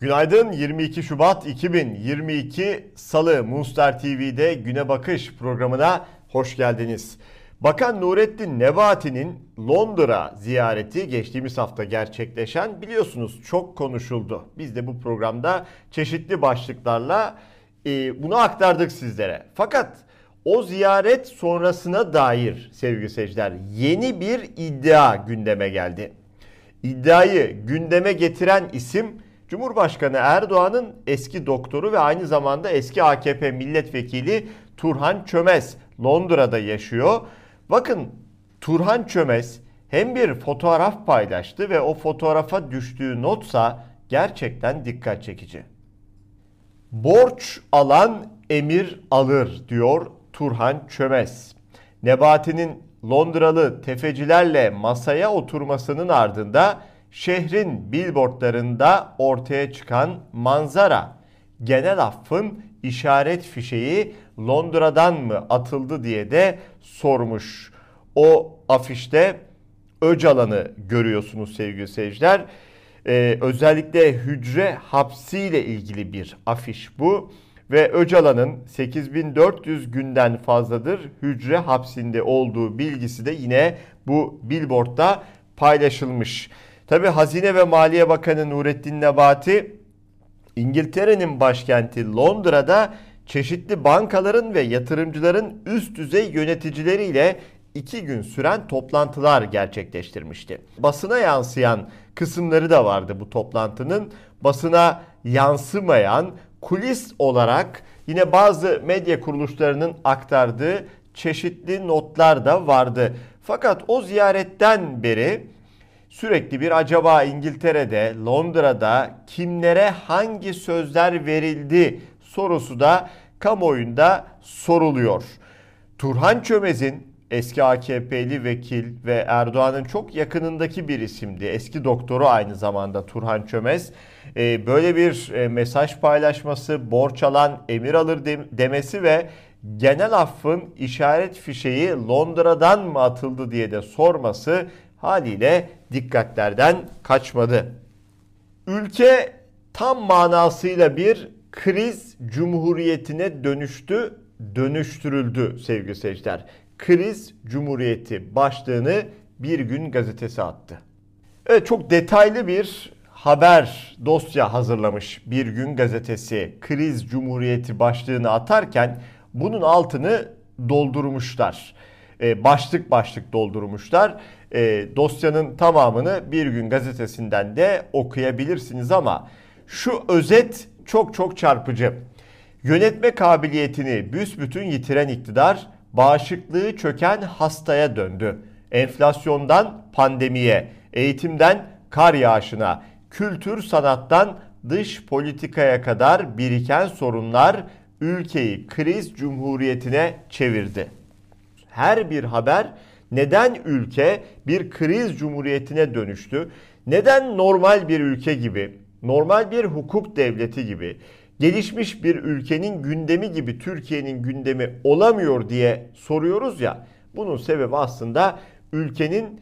Günaydın 22 Şubat 2022 Salı Munster TV'de Güne Bakış programına hoş geldiniz. Bakan Nurettin Nebati'nin Londra ziyareti geçtiğimiz hafta gerçekleşen biliyorsunuz çok konuşuldu. Biz de bu programda çeşitli başlıklarla e, bunu aktardık sizlere. Fakat o ziyaret sonrasına dair sevgili seyirciler yeni bir iddia gündeme geldi. İddiayı gündeme getiren isim Cumhurbaşkanı Erdoğan'ın eski doktoru ve aynı zamanda eski AKP milletvekili Turhan Çömez Londra'da yaşıyor. Bakın Turhan Çömez hem bir fotoğraf paylaştı ve o fotoğrafa düştüğü notsa gerçekten dikkat çekici. Borç alan emir alır diyor Turhan Çömez. Nebati'nin Londralı tefecilerle masaya oturmasının ardında şehrin billboardlarında ortaya çıkan manzara. Genel affın işaret fişeği Londra'dan mı atıldı diye de sormuş. O afişte Öcalan'ı görüyorsunuz sevgili seyirciler. Ee, özellikle hücre hapsiyle ilgili bir afiş bu ve Öcalan'ın 8400 günden fazladır hücre hapsinde olduğu bilgisi de yine bu billboardda paylaşılmış. Tabi Hazine ve Maliye Bakanı Nurettin Nebati İngiltere'nin başkenti Londra'da çeşitli bankaların ve yatırımcıların üst düzey yöneticileriyle iki gün süren toplantılar gerçekleştirmişti. Basına yansıyan kısımları da vardı bu toplantının. Basına yansımayan kulis olarak yine bazı medya kuruluşlarının aktardığı çeşitli notlar da vardı. Fakat o ziyaretten beri sürekli bir acaba İngiltere'de, Londra'da kimlere hangi sözler verildi sorusu da kamuoyunda soruluyor. Turhan Çömez'in eski AKP'li vekil ve Erdoğan'ın çok yakınındaki bir isimdi. Eski doktoru aynı zamanda Turhan Çömez. Ee, böyle bir e, mesaj paylaşması, borç alan emir alır demesi ve genel affın işaret fişeği Londra'dan mı atıldı diye de sorması haliyle dikkatlerden kaçmadı. Ülke tam manasıyla bir kriz cumhuriyetine dönüştü, dönüştürüldü sevgili seyirciler. Kriz Cumhuriyeti başlığını Bir Gün gazetesi attı. Evet çok detaylı bir haber dosya hazırlamış Bir Gün gazetesi. Kriz Cumhuriyeti başlığını atarken bunun altını doldurmuşlar. Ee, başlık başlık doldurmuşlar. Ee, dosyanın tamamını Bir Gün gazetesinden de okuyabilirsiniz ama şu özet çok çok çarpıcı. Yönetme kabiliyetini büsbütün yitiren iktidar bağışıklığı çöken hastaya döndü. Enflasyondan pandemiye, eğitimden kar yağışına, kültür sanattan dış politikaya kadar biriken sorunlar ülkeyi kriz cumhuriyetine çevirdi. Her bir haber neden ülke bir kriz cumhuriyetine dönüştü? Neden normal bir ülke gibi, normal bir hukuk devleti gibi, gelişmiş bir ülkenin gündemi gibi Türkiye'nin gündemi olamıyor diye soruyoruz ya. Bunun sebebi aslında ülkenin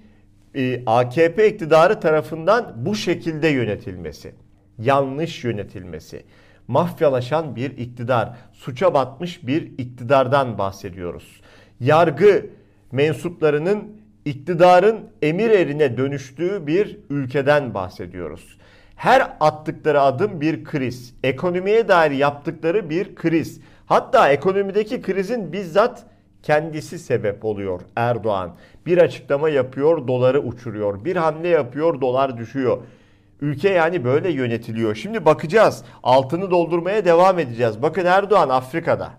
e, AKP iktidarı tarafından bu şekilde yönetilmesi. Yanlış yönetilmesi. Mafyalaşan bir iktidar, suça batmış bir iktidardan bahsediyoruz. Yargı mensuplarının iktidarın emir erine dönüştüğü bir ülkeden bahsediyoruz. Her attıkları adım bir kriz. Ekonomiye dair yaptıkları bir kriz. Hatta ekonomideki krizin bizzat kendisi sebep oluyor Erdoğan. Bir açıklama yapıyor, doları uçuruyor. Bir hamle yapıyor, dolar düşüyor. Ülke yani böyle yönetiliyor. Şimdi bakacağız. Altını doldurmaya devam edeceğiz. Bakın Erdoğan Afrika'da.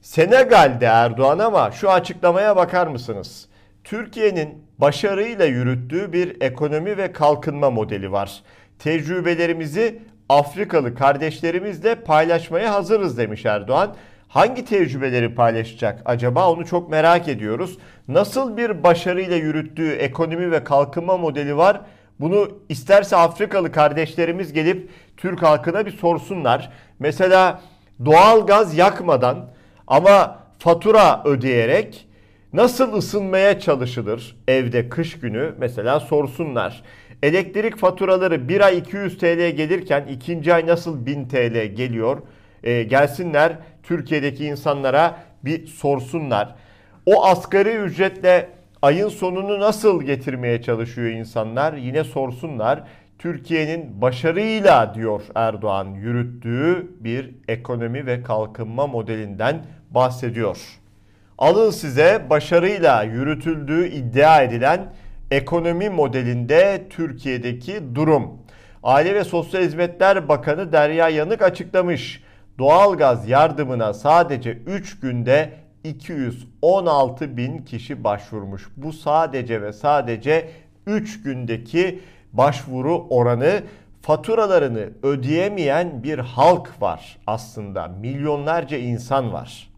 Senegal'de Erdoğan ama şu açıklamaya bakar mısınız? Türkiye'nin başarıyla yürüttüğü bir ekonomi ve kalkınma modeli var. Tecrübelerimizi Afrikalı kardeşlerimizle paylaşmaya hazırız demiş Erdoğan. Hangi tecrübeleri paylaşacak acaba onu çok merak ediyoruz. Nasıl bir başarıyla yürüttüğü ekonomi ve kalkınma modeli var? Bunu isterse Afrikalı kardeşlerimiz gelip Türk halkına bir sorsunlar. Mesela doğal gaz yakmadan ama fatura ödeyerek nasıl ısınmaya çalışılır evde kış günü mesela sorsunlar. Elektrik faturaları bir ay 200 TL gelirken ikinci ay nasıl 1000 TL geliyor? E, gelsinler Türkiye'deki insanlara bir sorsunlar. O asgari ücretle ayın sonunu nasıl getirmeye çalışıyor insanlar? Yine sorsunlar. Türkiye'nin başarıyla diyor Erdoğan yürüttüğü bir ekonomi ve kalkınma modelinden bahsediyor. Alın size başarıyla yürütüldüğü iddia edilen ekonomi modelinde Türkiye'deki durum. Aile ve Sosyal Hizmetler Bakanı Derya Yanık açıklamış. Doğalgaz yardımına sadece 3 günde 216 bin kişi başvurmuş. Bu sadece ve sadece 3 gündeki başvuru oranı faturalarını ödeyemeyen bir halk var aslında. Milyonlarca insan var.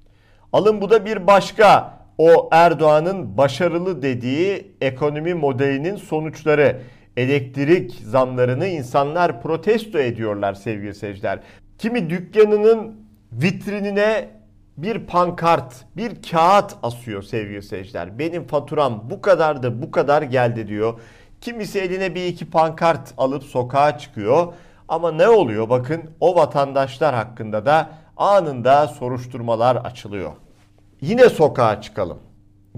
Alın bu da bir başka o Erdoğan'ın başarılı dediği ekonomi modelinin sonuçları. Elektrik zamlarını insanlar protesto ediyorlar sevgili seyirciler. Kimi dükkanının vitrinine bir pankart, bir kağıt asıyor sevgili seyirciler. Benim faturam bu kadardı, bu kadar geldi diyor. Kimisi eline bir iki pankart alıp sokağa çıkıyor. Ama ne oluyor? Bakın o vatandaşlar hakkında da anında soruşturmalar açılıyor. Yine sokağa çıkalım.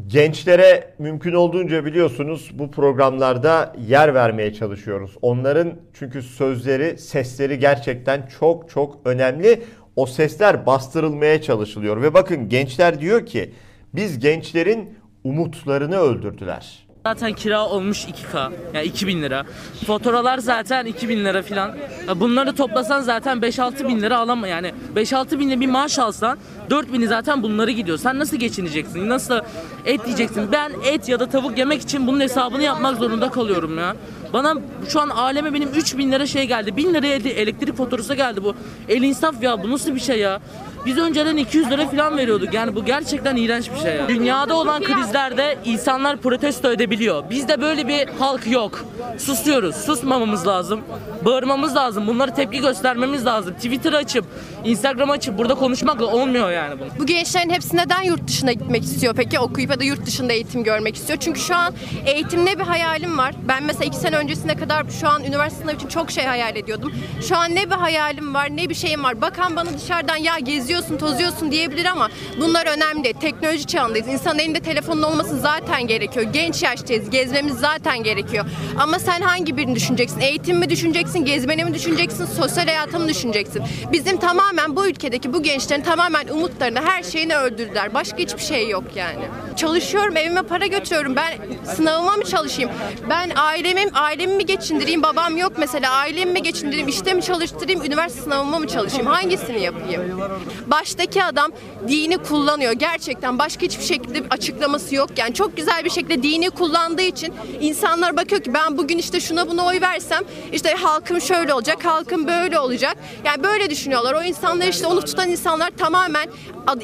Gençlere mümkün olduğunca biliyorsunuz bu programlarda yer vermeye çalışıyoruz. Onların çünkü sözleri, sesleri gerçekten çok çok önemli. O sesler bastırılmaya çalışılıyor ve bakın gençler diyor ki biz gençlerin umutlarını öldürdüler. Zaten kira olmuş 2K. Yani 2000 lira. Faturalar zaten 2000 lira falan. Bunları toplasan zaten 5-6 bin lira alama yani 5-6 binle bir maaş alsan 4 bini zaten bunları gidiyor. Sen nasıl geçineceksin? Nasıl et diyeceksin? Ben et ya da tavuk yemek için bunun hesabını yapmak zorunda kalıyorum ya. Bana şu an aleme benim 3 bin lira şey geldi. 1000 liraya elektrik faturası geldi bu. El insaf ya bu nasıl bir şey ya? Biz önceden 200 lira falan veriyorduk. Yani bu gerçekten iğrenç bir şey ya. Dünyada olan krizlerde insanlar protesto edebiliyor. Bizde böyle bir halk yok. Susuyoruz. Susmamamız lazım. Bağırmamız lazım. Bunları tepki göstermemiz lazım. Twitter açıp, Instagram açıp burada konuşmakla olmuyor yani bu. Bu gençlerin hepsi neden yurt dışına gitmek istiyor peki? Okuyup ya da yurt dışında eğitim görmek istiyor. Çünkü şu an eğitimde bir hayalim var. Ben mesela iki sene öncesine kadar şu an üniversite sınavı için çok şey hayal ediyordum. Şu an ne bir hayalim var ne bir şeyim var. Bakan bana dışarıdan ya geziyorsun tozuyorsun diyebilir ama bunlar önemli. Teknoloji çağındayız. İnsanın elinde telefonun olması zaten gerekiyor. Genç yaştayız. Gezmemiz zaten gerekiyor. Ama sen hangi birini düşüneceksin? Eğitim mi düşüneceksin? Gezmeni mi düşüneceksin? Sosyal hayatı mı düşüneceksin? Bizim tamamen bu ülkedeki bu gençlerin tamamen umutlarını her şeyini öldürdüler. Başka hiçbir şey yok yani. Çalışıyorum evime para götürüyorum. Ben sınavıma mı çalışayım? Ben ailemi, ailemi mi geçindireyim? Babam yok mesela. Ailemi mi geçindireyim? İşte mi çalıştırayım? Üniversite sınavıma mı çalışayım? Hangisini yapayım? Baştaki adam dini kullanıyor. Gerçekten başka hiçbir şekilde açıklaması yok. Yani çok güzel bir şekilde dini kullandığı için insanlar bakıyor ki ben bugün işte şuna buna oy versem işte halkım şöyle olacak, halkım böyle olacak. Yani böyle düşünüyorlar. O insanlar işte onu tutan insanlar tamamen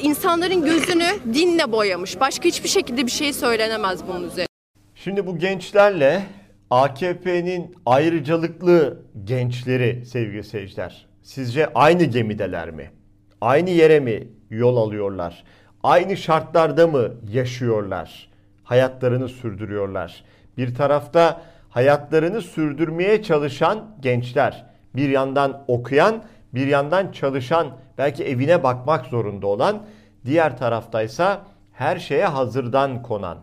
insanların gözünü dinle boyamış. Başka hiçbir şekilde bir şey söylenemez bunun üzerine. Şimdi bu gençlerle AKP'nin ayrıcalıklı gençleri sevgili seyirciler sizce aynı gemideler mi? Aynı yere mi yol alıyorlar? Aynı şartlarda mı yaşıyorlar? Hayatlarını sürdürüyorlar. Bir tarafta hayatlarını sürdürmeye çalışan gençler, bir yandan okuyan, bir yandan çalışan, belki evine bakmak zorunda olan, diğer taraftaysa her şeye hazırdan konan,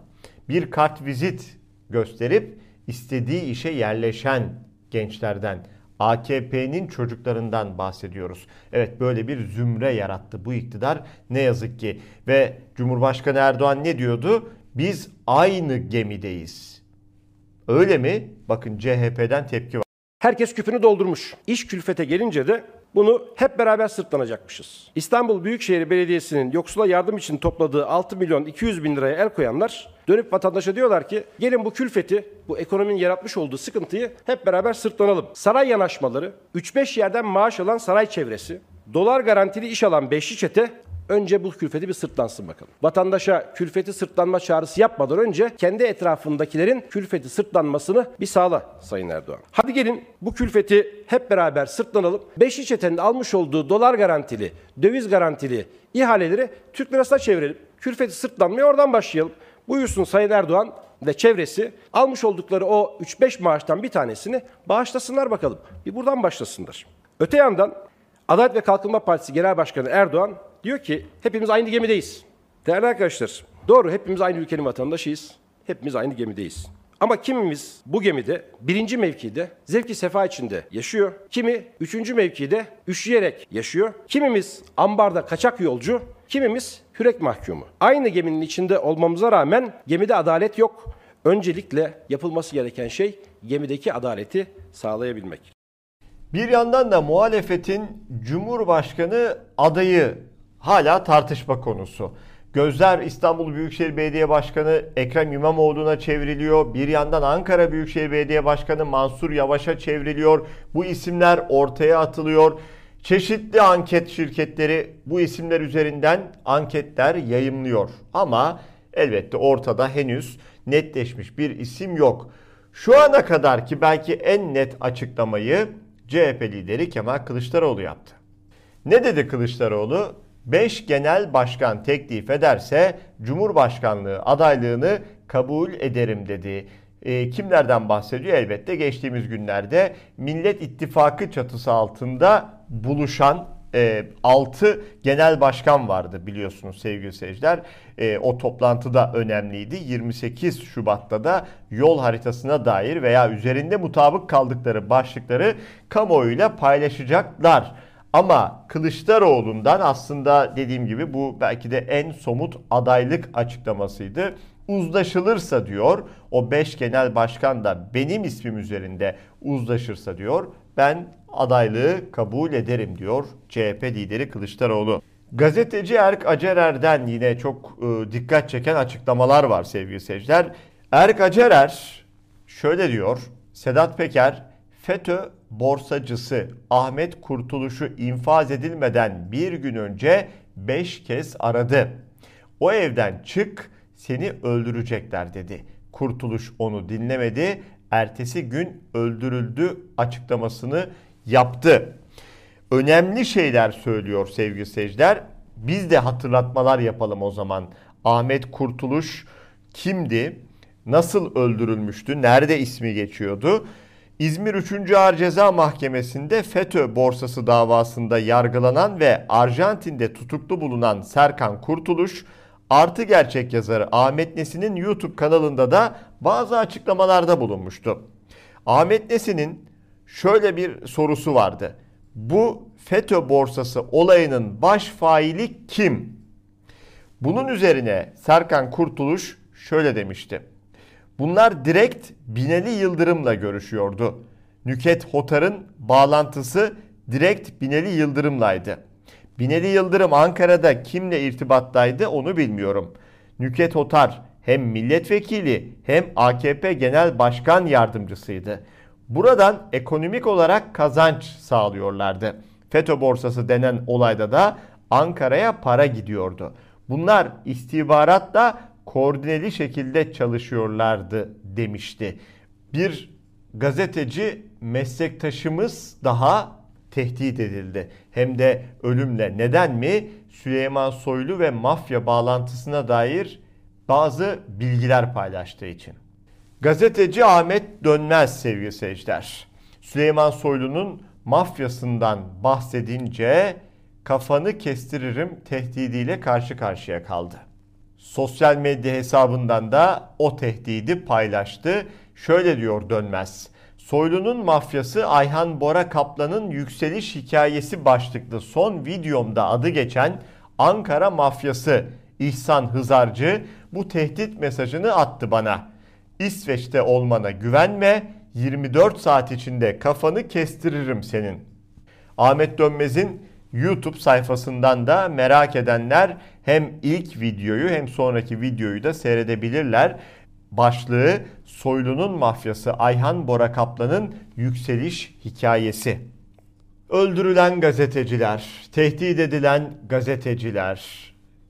bir kart vizit gösterip istediği işe yerleşen gençlerden, AKP'nin çocuklarından bahsediyoruz. Evet böyle bir zümre yarattı bu iktidar ne yazık ki. Ve Cumhurbaşkanı Erdoğan ne diyordu? Biz aynı gemideyiz. Öyle mi? Bakın CHP'den tepki var. Herkes küpünü doldurmuş. İş külfete gelince de bunu hep beraber sırtlanacakmışız. İstanbul Büyükşehir Belediyesi'nin yoksula yardım için topladığı 6 milyon 200 bin liraya el koyanlar dönüp vatandaşa diyorlar ki gelin bu külfeti, bu ekonominin yaratmış olduğu sıkıntıyı hep beraber sırtlanalım. Saray yanaşmaları, 3-5 yerden maaş alan saray çevresi, dolar garantili iş alan beşli çete önce bu külfeti bir sırtlansın bakalım. Vatandaşa külfeti sırtlanma çağrısı yapmadan önce kendi etrafındakilerin külfeti sırtlanmasını bir sağla Sayın Erdoğan. Hadi gelin bu külfeti hep beraber sırtlanalım. Beşli çetenin almış olduğu dolar garantili, döviz garantili ihaleleri Türk lirasına çevirelim. Külfeti sırtlanmaya oradan başlayalım. Buyursun Sayın Erdoğan ve çevresi almış oldukları o 3-5 maaştan bir tanesini bağışlasınlar bakalım. Bir buradan başlasınlar. Öte yandan Adalet ve Kalkınma Partisi Genel Başkanı Erdoğan diyor ki hepimiz aynı gemideyiz. Değerli arkadaşlar, doğru hepimiz aynı ülkenin vatandaşıyız. Hepimiz aynı gemideyiz. Ama kimimiz bu gemide birinci mevkide zevki sefa içinde yaşıyor. Kimi üçüncü mevkide üşüyerek yaşıyor. Kimimiz ambarda kaçak yolcu, kimimiz kürek mahkumu. Aynı geminin içinde olmamıza rağmen gemide adalet yok. Öncelikle yapılması gereken şey gemideki adaleti sağlayabilmek. Bir yandan da muhalefetin Cumhurbaşkanı adayı hala tartışma konusu. Gözler İstanbul Büyükşehir Belediye Başkanı Ekrem İmamoğlu'na çevriliyor. Bir yandan Ankara Büyükşehir Belediye Başkanı Mansur Yavaş'a çevriliyor. Bu isimler ortaya atılıyor. Çeşitli anket şirketleri bu isimler üzerinden anketler yayımlıyor. Ama elbette ortada henüz netleşmiş bir isim yok. Şu ana kadar ki belki en net açıklamayı CHP lideri Kemal Kılıçdaroğlu yaptı. Ne dedi Kılıçdaroğlu? 5 genel başkan teklif ederse Cumhurbaşkanlığı adaylığını kabul ederim dedi. E, kimlerden bahsediyor? Elbette geçtiğimiz günlerde Millet İttifakı çatısı altında buluşan e, 6 genel başkan vardı biliyorsunuz sevgili seyirciler. E, o toplantıda önemliydi. 28 Şubat'ta da yol haritasına dair veya üzerinde mutabık kaldıkları başlıkları kamuoyuyla paylaşacaklar. Ama Kılıçdaroğlu'ndan aslında dediğim gibi bu belki de en somut adaylık açıklamasıydı. Uzlaşılırsa diyor o 5 genel başkan da benim ismim üzerinde uzlaşırsa diyor ben adaylığı kabul ederim diyor CHP lideri Kılıçdaroğlu. Gazeteci Erk Acerer'den yine çok e, dikkat çeken açıklamalar var sevgili seyirciler. Erk Acerer şöyle diyor. Sedat Peker FETÖ borsacısı Ahmet Kurtuluş'u infaz edilmeden bir gün önce 5 kez aradı. O evden çık seni öldürecekler dedi. Kurtuluş onu dinlemedi. Ertesi gün öldürüldü açıklamasını yaptı. Önemli şeyler söylüyor sevgili seyirciler. Biz de hatırlatmalar yapalım o zaman. Ahmet Kurtuluş kimdi? Nasıl öldürülmüştü? Nerede ismi geçiyordu? İzmir 3. Ağır Ceza Mahkemesi'nde FETÖ borsası davasında yargılanan ve Arjantin'de tutuklu bulunan Serkan Kurtuluş, Artı Gerçek yazarı Ahmet Nesin'in YouTube kanalında da bazı açıklamalarda bulunmuştu. Ahmet Nesin'in şöyle bir sorusu vardı. Bu FETÖ borsası olayının baş faili kim? Bunun üzerine Serkan Kurtuluş şöyle demişti. Bunlar direkt Binali Yıldırım'la görüşüyordu. Nüket Hotar'ın bağlantısı direkt Binali Yıldırım'laydı. Binali Yıldırım Ankara'da kimle irtibattaydı onu bilmiyorum. Nüket Hotar hem milletvekili hem AKP Genel Başkan Yardımcısıydı. Buradan ekonomik olarak kazanç sağlıyorlardı. FETÖ borsası denen olayda da Ankara'ya para gidiyordu. Bunlar istihbaratla koordineli şekilde çalışıyorlardı demişti. Bir gazeteci meslektaşımız daha tehdit edildi. Hem de ölümle. Neden mi? Süleyman Soylu ve mafya bağlantısına dair bazı bilgiler paylaştığı için. Gazeteci Ahmet Dönmez sevgili seyirciler. Süleyman Soylu'nun mafyasından bahsedince kafanı kestiririm tehdidiyle karşı karşıya kaldı. Sosyal medya hesabından da o tehdidi paylaştı. Şöyle diyor Dönmez. Soylu'nun mafyası Ayhan Bora Kaplan'ın yükseliş hikayesi başlıklı son videomda adı geçen Ankara mafyası İhsan Hızarcı bu tehdit mesajını attı bana. İsveç'te olmana güvenme, 24 saat içinde kafanı kestiririm senin. Ahmet Dönmez'in YouTube sayfasından da merak edenler hem ilk videoyu hem sonraki videoyu da seyredebilirler. Başlığı Soylu'nun mafyası Ayhan Bora Kaplan'ın yükseliş hikayesi. Öldürülen gazeteciler, tehdit edilen gazeteciler,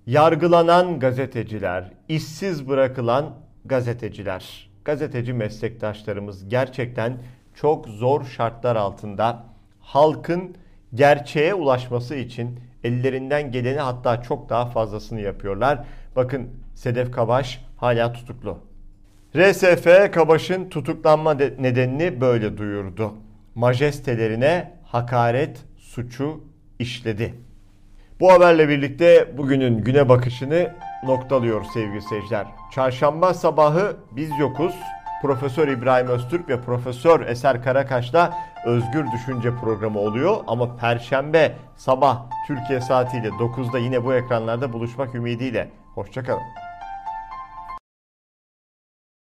yargılanan gazeteciler, işsiz bırakılan gazeteciler, gazeteci meslektaşlarımız gerçekten çok zor şartlar altında halkın gerçeğe ulaşması için ellerinden geleni hatta çok daha fazlasını yapıyorlar. Bakın Sedef Kabaş hala tutuklu. RSF Kabaş'ın tutuklanma de- nedenini böyle duyurdu. Majestelerine hakaret suçu işledi. Bu haberle birlikte bugünün güne bakışını noktalıyor sevgili seyirciler. Çarşamba sabahı biz yokuz. Profesör İbrahim Öztürk ve Profesör Eser Karakaş'la Özgür Düşünce programı oluyor. Ama Perşembe sabah Türkiye saatiyle 9'da yine bu ekranlarda buluşmak ümidiyle. Hoşçakalın.